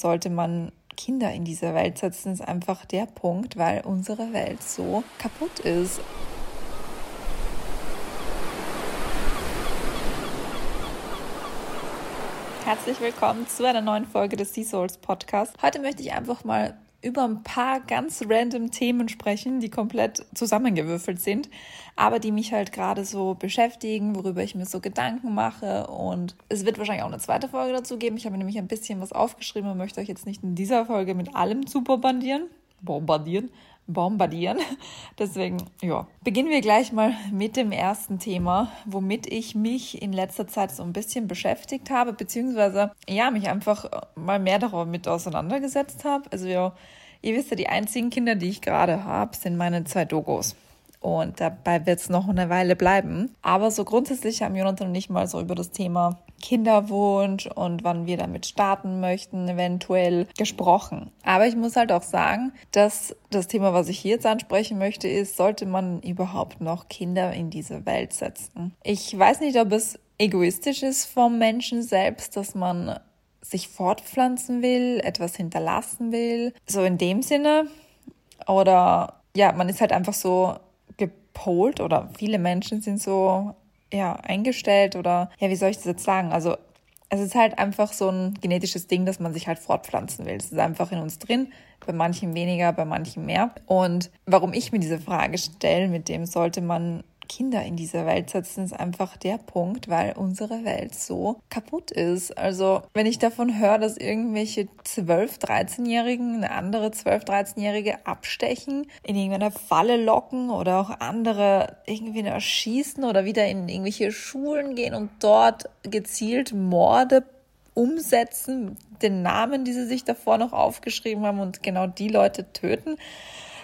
sollte man Kinder in diese Welt setzen, ist einfach der Punkt, weil unsere Welt so kaputt ist. Herzlich willkommen zu einer neuen Folge des Sea Souls Podcast. Heute möchte ich einfach mal über ein paar ganz random Themen sprechen, die komplett zusammengewürfelt sind, aber die mich halt gerade so beschäftigen, worüber ich mir so Gedanken mache. Und es wird wahrscheinlich auch eine zweite Folge dazu geben. Ich habe nämlich ein bisschen was aufgeschrieben und möchte euch jetzt nicht in dieser Folge mit allem zu bombardieren. Bombardieren, bombardieren. Deswegen, ja, beginnen wir gleich mal mit dem ersten Thema, womit ich mich in letzter Zeit so ein bisschen beschäftigt habe, beziehungsweise, ja, mich einfach mal mehr damit auseinandergesetzt habe. Also, ja, ihr wisst ja, die einzigen Kinder, die ich gerade habe, sind meine zwei Dogos. Und dabei wird es noch eine Weile bleiben. Aber so grundsätzlich haben Jonathan und ich mal so über das Thema Kinderwunsch und wann wir damit starten möchten, eventuell gesprochen. Aber ich muss halt auch sagen, dass das Thema, was ich hier jetzt ansprechen möchte, ist, sollte man überhaupt noch Kinder in diese Welt setzen? Ich weiß nicht, ob es egoistisch ist vom Menschen selbst, dass man sich fortpflanzen will, etwas hinterlassen will, so in dem Sinne. Oder ja, man ist halt einfach so gepolt oder viele Menschen sind so ja, eingestellt oder ja, wie soll ich das jetzt sagen? Also es ist halt einfach so ein genetisches Ding, dass man sich halt fortpflanzen will. Es ist einfach in uns drin, bei manchen weniger, bei manchen mehr. Und warum ich mir diese Frage stelle, mit dem sollte man Kinder in diese Welt setzen, ist einfach der Punkt, weil unsere Welt so kaputt ist. Also, wenn ich davon höre, dass irgendwelche 12-, 13-Jährigen eine andere 12-, 13-Jährige abstechen, in irgendeine Falle locken oder auch andere irgendwie erschießen oder wieder in irgendwelche Schulen gehen und dort gezielt Morde umsetzen, den Namen, die sie sich davor noch aufgeschrieben haben und genau die Leute töten.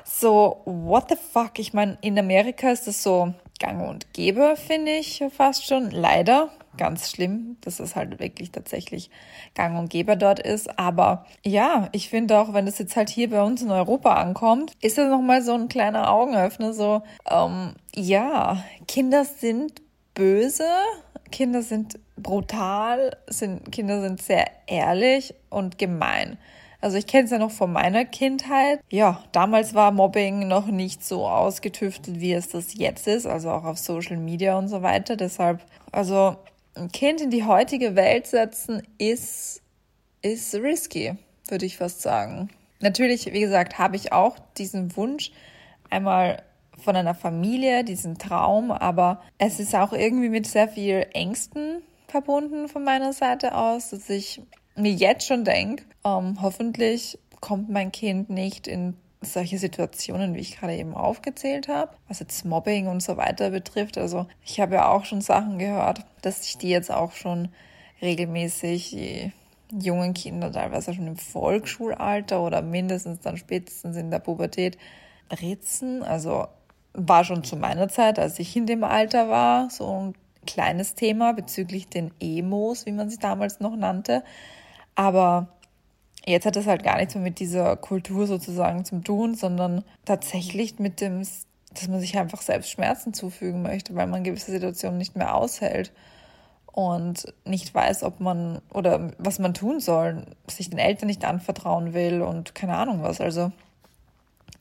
So, what the fuck? Ich meine, in Amerika ist das so gang und gäbe, finde ich fast schon. Leider. Ganz schlimm, dass es halt wirklich tatsächlich gang und gäbe dort ist. Aber ja, ich finde auch, wenn das jetzt halt hier bei uns in Europa ankommt, ist das nochmal so ein kleiner Augenöffner. So, ähm, ja, Kinder sind böse, Kinder sind brutal, sind, Kinder sind sehr ehrlich und gemein. Also ich kenne es ja noch von meiner Kindheit. Ja, damals war Mobbing noch nicht so ausgetüftelt, wie es das jetzt ist, also auch auf Social Media und so weiter. Deshalb, also ein Kind in die heutige Welt setzen ist, ist risky, würde ich fast sagen. Natürlich, wie gesagt, habe ich auch diesen Wunsch, einmal von einer Familie, diesen Traum, aber es ist auch irgendwie mit sehr viel Ängsten verbunden von meiner Seite aus, dass ich mir jetzt schon denke, ähm, hoffentlich kommt mein Kind nicht in solche Situationen, wie ich gerade eben aufgezählt habe, was jetzt Mobbing und so weiter betrifft. Also ich habe ja auch schon Sachen gehört, dass sich die jetzt auch schon regelmäßig die jungen Kinder teilweise schon im Volksschulalter oder mindestens dann spätestens in der Pubertät ritzen. Also war schon zu meiner Zeit, als ich in dem Alter war, so ein kleines Thema bezüglich den Emos, wie man sie damals noch nannte. Aber jetzt hat es halt gar nichts mehr mit dieser Kultur sozusagen zu tun, sondern tatsächlich mit dem, dass man sich einfach selbst Schmerzen zufügen möchte, weil man gewisse Situationen nicht mehr aushält und nicht weiß, ob man oder was man tun soll, sich den Eltern nicht anvertrauen will und keine Ahnung was. Also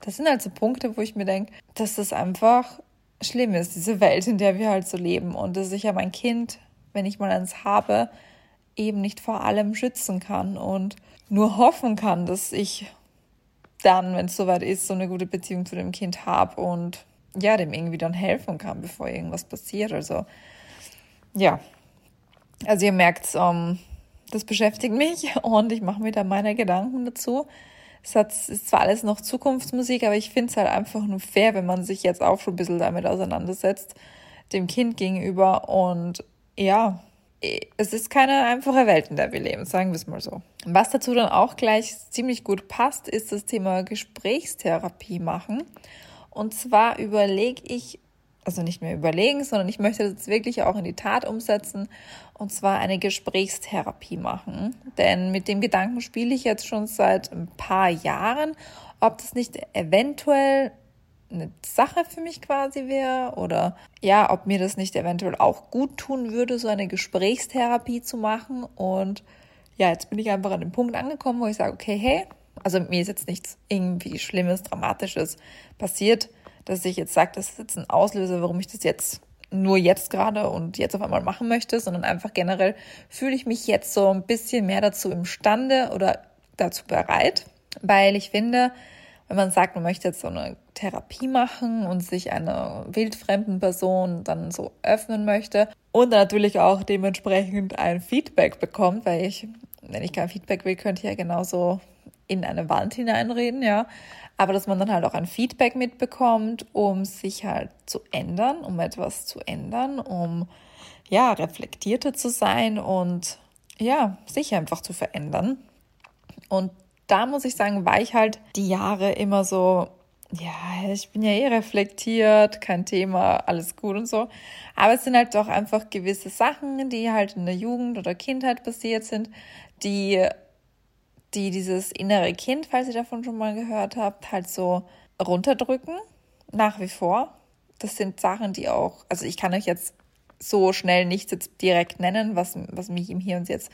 das sind halt so Punkte, wo ich mir denke, dass das einfach schlimm ist, diese Welt, in der wir halt so leben und dass ich ja mein Kind, wenn ich mal eins habe, eben nicht vor allem schützen kann und nur hoffen kann, dass ich dann, wenn es soweit ist, so eine gute Beziehung zu dem Kind habe und ja, dem irgendwie dann helfen kann, bevor irgendwas passiert. Also ja, also ihr merkt, ähm, das beschäftigt mich und ich mache mir da meine Gedanken dazu. Es hat, ist zwar alles noch Zukunftsmusik, aber ich finde es halt einfach nur fair, wenn man sich jetzt auch schon ein bisschen damit auseinandersetzt, dem Kind gegenüber und ja, es ist keine einfache Welt, in der wir leben, sagen wir es mal so. Was dazu dann auch gleich ziemlich gut passt, ist das Thema Gesprächstherapie machen. Und zwar überlege ich, also nicht mehr überlegen, sondern ich möchte das wirklich auch in die Tat umsetzen und zwar eine Gesprächstherapie machen. Denn mit dem Gedanken spiele ich jetzt schon seit ein paar Jahren, ob das nicht eventuell eine Sache für mich quasi wäre oder ja, ob mir das nicht eventuell auch gut tun würde, so eine Gesprächstherapie zu machen. Und ja, jetzt bin ich einfach an dem Punkt angekommen, wo ich sage, okay, hey, also mir ist jetzt nichts irgendwie Schlimmes, Dramatisches passiert, dass ich jetzt sage, das ist jetzt ein Auslöser, warum ich das jetzt nur jetzt gerade und jetzt auf einmal machen möchte, sondern einfach generell fühle ich mich jetzt so ein bisschen mehr dazu imstande oder dazu bereit, weil ich finde, wenn man sagt, man möchte jetzt so eine Therapie machen und sich einer wildfremden Person dann so öffnen möchte und natürlich auch dementsprechend ein Feedback bekommt, weil ich, wenn ich kein Feedback will, könnte ich ja genauso in eine Wand hineinreden, ja. Aber dass man dann halt auch ein Feedback mitbekommt, um sich halt zu ändern, um etwas zu ändern, um ja, reflektierter zu sein und ja, sich einfach zu verändern. Und da muss ich sagen, war ich halt die Jahre immer so, ja, ich bin ja eh reflektiert, kein Thema, alles gut und so. Aber es sind halt doch einfach gewisse Sachen, die halt in der Jugend oder Kindheit passiert sind, die die dieses innere Kind, falls ihr davon schon mal gehört habt, halt so runterdrücken, nach wie vor. Das sind Sachen, die auch, also ich kann euch jetzt so schnell nichts jetzt direkt nennen, was, was mich im Hier und Jetzt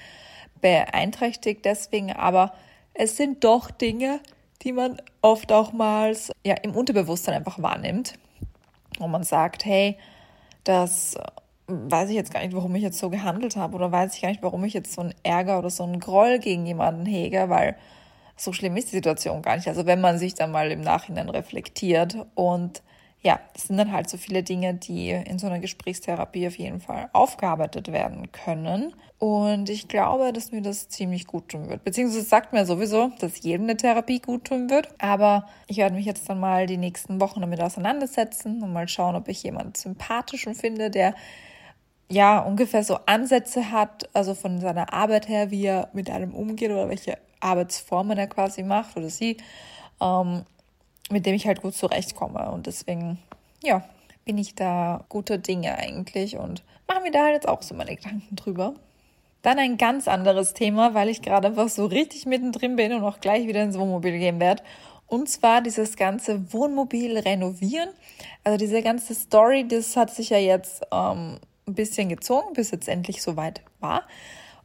beeinträchtigt deswegen, aber es sind doch Dinge, die man oft auch mal ja, im Unterbewusstsein einfach wahrnimmt. Wo man sagt, hey, das weiß ich jetzt gar nicht, warum ich jetzt so gehandelt habe oder weiß ich gar nicht, warum ich jetzt so einen Ärger oder so einen Groll gegen jemanden hege, weil so schlimm ist die Situation gar nicht. Also wenn man sich dann mal im Nachhinein reflektiert und ja, das sind dann halt so viele Dinge, die in so einer Gesprächstherapie auf jeden Fall aufgearbeitet werden können. Und ich glaube, dass mir das ziemlich gut tun wird. Beziehungsweise sagt mir sowieso, dass jedem eine Therapie gut tun wird. Aber ich werde mich jetzt dann mal die nächsten Wochen damit auseinandersetzen und mal schauen, ob ich jemanden sympathischen finde, der ja ungefähr so Ansätze hat, also von seiner Arbeit her, wie er mit einem umgeht oder welche Arbeitsformen er quasi macht oder sie, ähm, mit dem ich halt gut zurechtkomme. Und deswegen, ja, bin ich da gute Dinge eigentlich und mache mir da halt jetzt auch so meine Gedanken drüber. Dann ein ganz anderes Thema, weil ich gerade einfach so richtig mittendrin bin und auch gleich wieder ins Wohnmobil gehen werde. Und zwar dieses ganze Wohnmobil renovieren. Also diese ganze Story, das hat sich ja jetzt ähm, ein bisschen gezogen, bis jetzt endlich soweit war.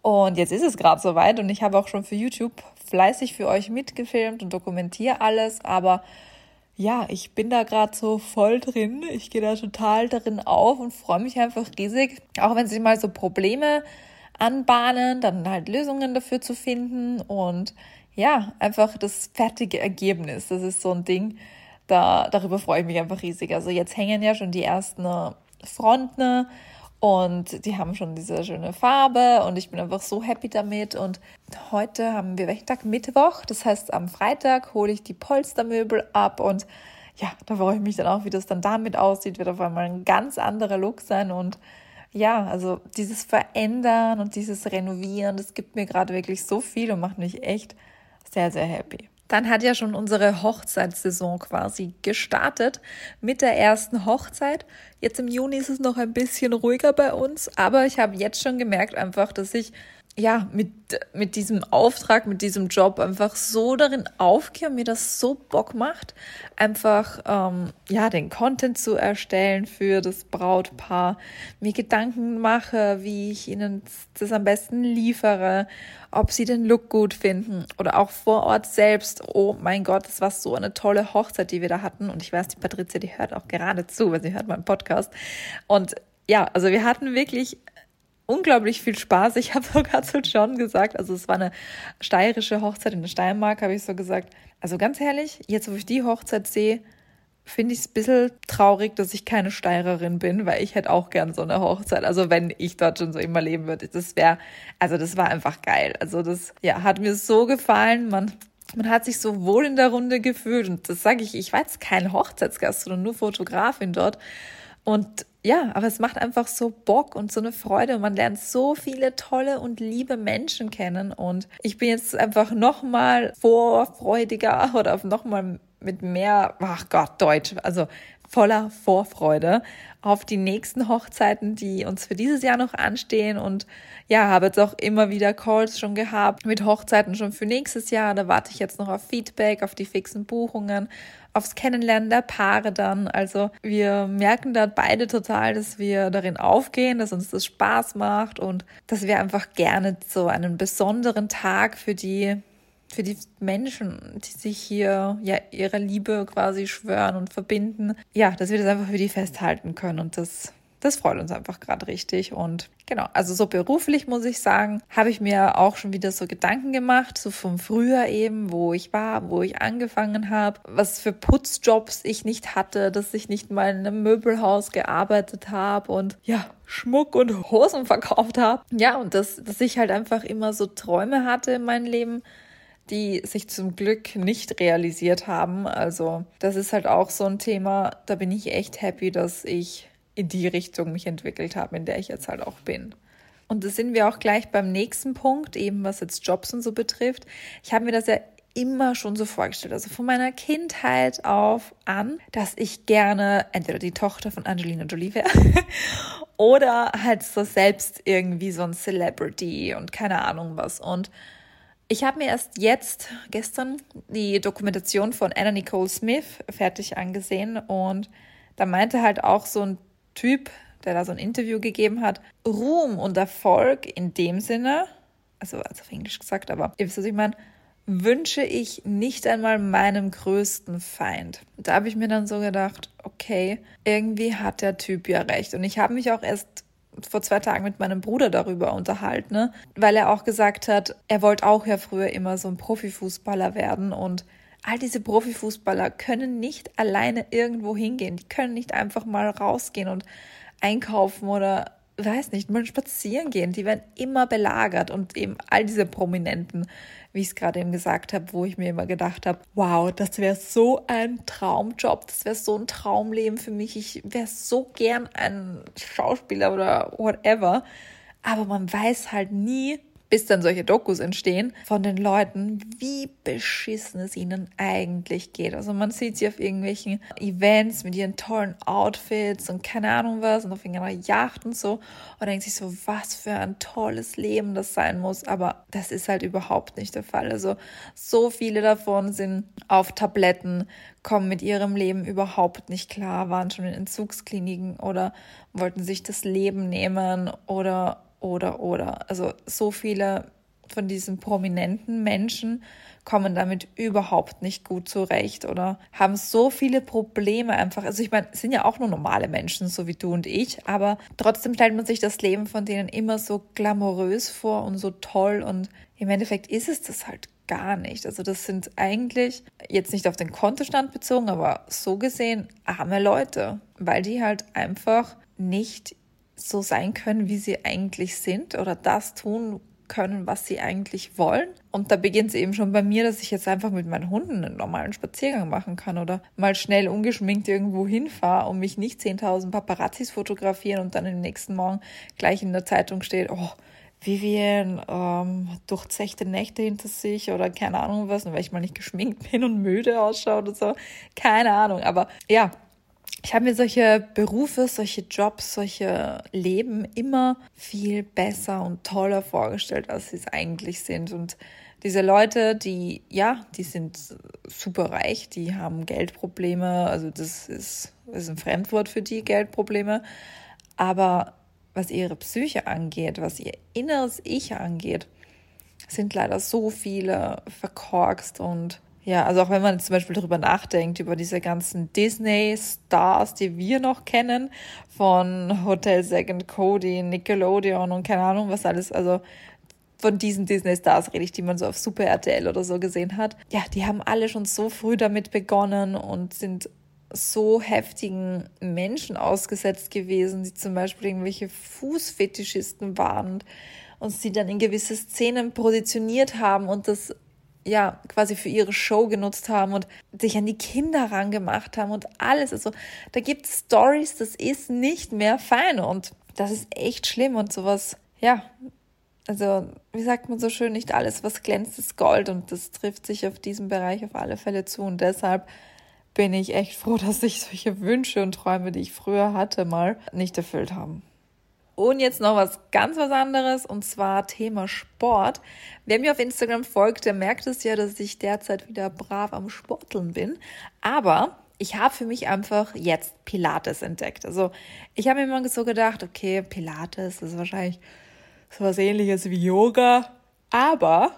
Und jetzt ist es gerade soweit und ich habe auch schon für YouTube fleißig für euch mitgefilmt und dokumentiere alles, aber ja, ich bin da gerade so voll drin. Ich gehe da total darin auf und freue mich einfach riesig, auch wenn sich mal so Probleme anbahnen, dann halt Lösungen dafür zu finden und ja, einfach das fertige Ergebnis. Das ist so ein Ding, da, darüber freue ich mich einfach riesig. Also jetzt hängen ja schon die ersten Fronten und die haben schon diese schöne Farbe und ich bin einfach so happy damit. Und heute haben wir Wächtag Mittwoch. Das heißt, am Freitag hole ich die Polstermöbel ab und ja, da freue ich mich dann auch, wie das dann damit aussieht. Wird auf einmal ein ganz anderer Look sein und ja, also dieses Verändern und dieses Renovieren, das gibt mir gerade wirklich so viel und macht mich echt sehr, sehr happy. Dann hat ja schon unsere Hochzeitssaison quasi gestartet mit der ersten Hochzeit. Jetzt im Juni ist es noch ein bisschen ruhiger bei uns, aber ich habe jetzt schon gemerkt einfach, dass ich ja, mit, mit diesem Auftrag, mit diesem Job einfach so darin aufgehe und mir das so Bock macht, einfach ähm, ja, den Content zu erstellen für das Brautpaar, mir Gedanken mache, wie ich ihnen das am besten liefere, ob sie den Look gut finden oder auch vor Ort selbst. Oh mein Gott, das war so eine tolle Hochzeit, die wir da hatten. Und ich weiß, die Patricia, die hört auch gerade zu, weil sie hört meinen Podcast. Und ja, also wir hatten wirklich unglaublich viel Spaß. Ich habe sogar zu John gesagt, also es war eine steirische Hochzeit in der Steiermark, habe ich so gesagt. Also ganz ehrlich, jetzt wo ich die Hochzeit sehe, finde ich es ein bisschen traurig, dass ich keine Steirerin bin, weil ich hätte auch gern so eine Hochzeit. Also wenn ich dort schon so immer leben würde, das wäre, also das war einfach geil. Also das, ja, hat mir so gefallen. Man, man hat sich so wohl in der Runde gefühlt und das sage ich, ich war jetzt kein Hochzeitsgast, sondern nur Fotografin dort. Und ja, aber es macht einfach so Bock und so eine Freude. Und man lernt so viele tolle und liebe Menschen kennen. Und ich bin jetzt einfach noch mal vorfreudiger oder noch mal mit mehr, ach Gott, Deutsch, also voller Vorfreude auf die nächsten Hochzeiten, die uns für dieses Jahr noch anstehen. Und ja, habe jetzt auch immer wieder Calls schon gehabt mit Hochzeiten schon für nächstes Jahr. Da warte ich jetzt noch auf Feedback, auf die fixen Buchungen, aufs Kennenlernen der Paare dann. Also wir merken da beide total, dass wir darin aufgehen, dass uns das Spaß macht und dass wir einfach gerne so einen besonderen Tag für die für die Menschen, die sich hier ja ihre Liebe quasi schwören und verbinden, ja, dass wir das einfach für die festhalten können und das das freut uns einfach gerade richtig. Und genau, also so beruflich muss ich sagen, habe ich mir auch schon wieder so Gedanken gemacht, so vom Früher eben, wo ich war, wo ich angefangen habe, was für Putzjobs ich nicht hatte, dass ich nicht mal in einem Möbelhaus gearbeitet habe und ja, Schmuck und Hosen verkauft habe. Ja, und dass, dass ich halt einfach immer so Träume hatte in meinem Leben, die sich zum Glück nicht realisiert haben. Also das ist halt auch so ein Thema, da bin ich echt happy, dass ich in die Richtung mich entwickelt habe, in der ich jetzt halt auch bin. Und das sind wir auch gleich beim nächsten Punkt, eben was jetzt Jobs und so betrifft. Ich habe mir das ja immer schon so vorgestellt, also von meiner Kindheit auf an, dass ich gerne entweder die Tochter von Angelina Jolie wäre oder halt so selbst irgendwie so ein Celebrity und keine Ahnung was. Und ich habe mir erst jetzt, gestern, die Dokumentation von Anna Nicole Smith fertig angesehen und da meinte halt auch so ein Typ, der da so ein Interview gegeben hat, Ruhm und Erfolg in dem Sinne, also, also auf Englisch gesagt, aber ihr wisst, was ich meine, wünsche ich nicht einmal meinem größten Feind. Da habe ich mir dann so gedacht, okay, irgendwie hat der Typ ja recht. Und ich habe mich auch erst vor zwei Tagen mit meinem Bruder darüber unterhalten, ne? weil er auch gesagt hat, er wollte auch ja früher immer so ein Profifußballer werden und all diese Profifußballer können nicht alleine irgendwo hingehen. Die können nicht einfach mal rausgehen und einkaufen oder weiß nicht, mal spazieren gehen. Die werden immer belagert und eben all diese Prominenten, wie ich es gerade eben gesagt habe, wo ich mir immer gedacht habe, wow, das wäre so ein Traumjob, das wäre so ein Traumleben für mich. Ich wäre so gern ein Schauspieler oder whatever. Aber man weiß halt nie, bis dann solche Dokus entstehen von den Leuten, wie beschissen es ihnen eigentlich geht. Also man sieht sie auf irgendwelchen Events mit ihren tollen Outfits und keine Ahnung was und auf irgendeiner Yacht und so und denkt sich so, was für ein tolles Leben das sein muss. Aber das ist halt überhaupt nicht der Fall. Also so viele davon sind auf Tabletten, kommen mit ihrem Leben überhaupt nicht klar, waren schon in Entzugskliniken oder wollten sich das Leben nehmen oder oder, oder. Also so viele von diesen prominenten Menschen kommen damit überhaupt nicht gut zurecht oder haben so viele Probleme einfach. Also ich meine, sind ja auch nur normale Menschen, so wie du und ich, aber trotzdem stellt man sich das Leben von denen immer so glamourös vor und so toll und im Endeffekt ist es das halt gar nicht. Also das sind eigentlich jetzt nicht auf den Kontostand bezogen, aber so gesehen arme Leute, weil die halt einfach nicht so sein können, wie sie eigentlich sind oder das tun können, was sie eigentlich wollen. Und da beginnt es eben schon bei mir, dass ich jetzt einfach mit meinen Hunden einen normalen Spaziergang machen kann oder mal schnell ungeschminkt irgendwo hinfahre und mich nicht 10.000 Paparazzis fotografieren und dann im nächsten Morgen gleich in der Zeitung steht, oh, Vivian ähm, durchzechte Nächte hinter sich oder keine Ahnung was, weil ich mal nicht geschminkt bin und müde ausschaue oder so. Keine Ahnung. Aber ja, ich habe mir solche Berufe, solche Jobs, solche Leben immer viel besser und toller vorgestellt, als sie es eigentlich sind. Und diese Leute, die, ja, die sind super reich, die haben Geldprobleme, also das ist, ist ein Fremdwort für die Geldprobleme. Aber was ihre Psyche angeht, was ihr inneres Ich angeht, sind leider so viele verkorkst und ja, also auch wenn man zum Beispiel darüber nachdenkt, über diese ganzen Disney-Stars, die wir noch kennen, von Hotel Second Cody, Nickelodeon und keine Ahnung was alles, also von diesen Disney-Stars rede ich, die man so auf Super RTL oder so gesehen hat. Ja, die haben alle schon so früh damit begonnen und sind so heftigen Menschen ausgesetzt gewesen, die zum Beispiel irgendwelche Fußfetischisten waren und sie dann in gewisse Szenen positioniert haben und das ja, quasi für ihre Show genutzt haben und sich an die Kinder rangemacht haben und alles. Also da gibt es Stories, das ist nicht mehr fein und das ist echt schlimm und sowas, ja, also wie sagt man so schön, nicht alles, was glänzt, ist Gold und das trifft sich auf diesem Bereich auf alle Fälle zu und deshalb bin ich echt froh, dass sich solche Wünsche und Träume, die ich früher hatte, mal nicht erfüllt haben. Und jetzt noch was ganz was anderes und zwar Thema Sport. Wer mir auf Instagram folgt, der merkt es ja, dass ich derzeit wieder brav am Sporteln bin. Aber ich habe für mich einfach jetzt Pilates entdeckt. Also ich habe mir immer so gedacht, okay, Pilates ist wahrscheinlich so was ähnliches wie Yoga. Aber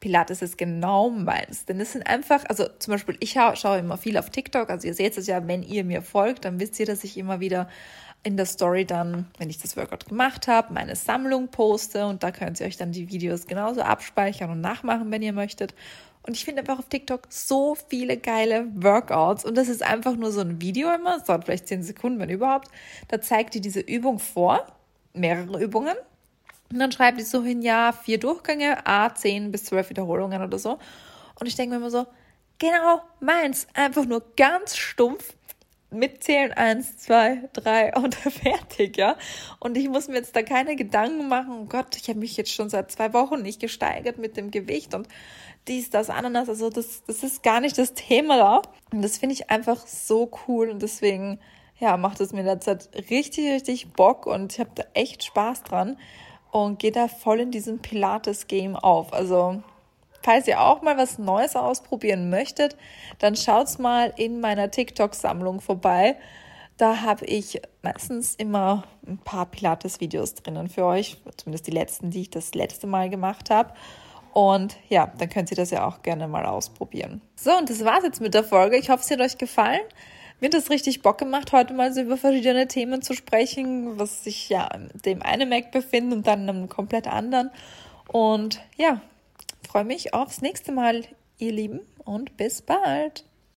Pilates ist genau meins. Denn es sind einfach, also zum Beispiel, ich schaue immer viel auf TikTok. Also ihr seht es ja, wenn ihr mir folgt, dann wisst ihr, dass ich immer wieder in der Story dann, wenn ich das Workout gemacht habe, meine Sammlung poste und da könnt ihr euch dann die Videos genauso abspeichern und nachmachen, wenn ihr möchtet. Und ich finde einfach auf TikTok so viele geile Workouts und das ist einfach nur so ein Video immer, das dauert vielleicht zehn Sekunden, wenn überhaupt. Da zeigt ihr diese Übung vor, mehrere Übungen. Und dann schreibt ihr so hin, ja, vier Durchgänge, A, zehn bis zwölf Wiederholungen oder so. Und ich denke mir immer so, genau meins, einfach nur ganz stumpf mitzählen, eins, zwei, drei und fertig, ja. Und ich muss mir jetzt da keine Gedanken machen, oh Gott, ich habe mich jetzt schon seit zwei Wochen nicht gesteigert mit dem Gewicht und dies, das, Ananas, also das, das ist gar nicht das Thema da. Und das finde ich einfach so cool und deswegen, ja, macht es mir derzeit richtig, richtig Bock und ich habe da echt Spaß dran und gehe da voll in diesem Pilates-Game auf. Also Falls ihr auch mal was Neues ausprobieren möchtet, dann schaut's mal in meiner TikTok-Sammlung vorbei. Da habe ich meistens immer ein paar Pilates-Videos drinnen für euch, zumindest die letzten, die ich das letzte Mal gemacht habe. Und ja, dann könnt ihr das ja auch gerne mal ausprobieren. So, und das war's jetzt mit der Folge. Ich hoffe, es hat euch gefallen. Mir hat es richtig Bock gemacht, heute mal so über verschiedene Themen zu sprechen, was sich ja dem einen Mac befindet und dann in einem komplett anderen. Und ja, freue mich aufs nächste Mal, ihr Lieben, und bis bald.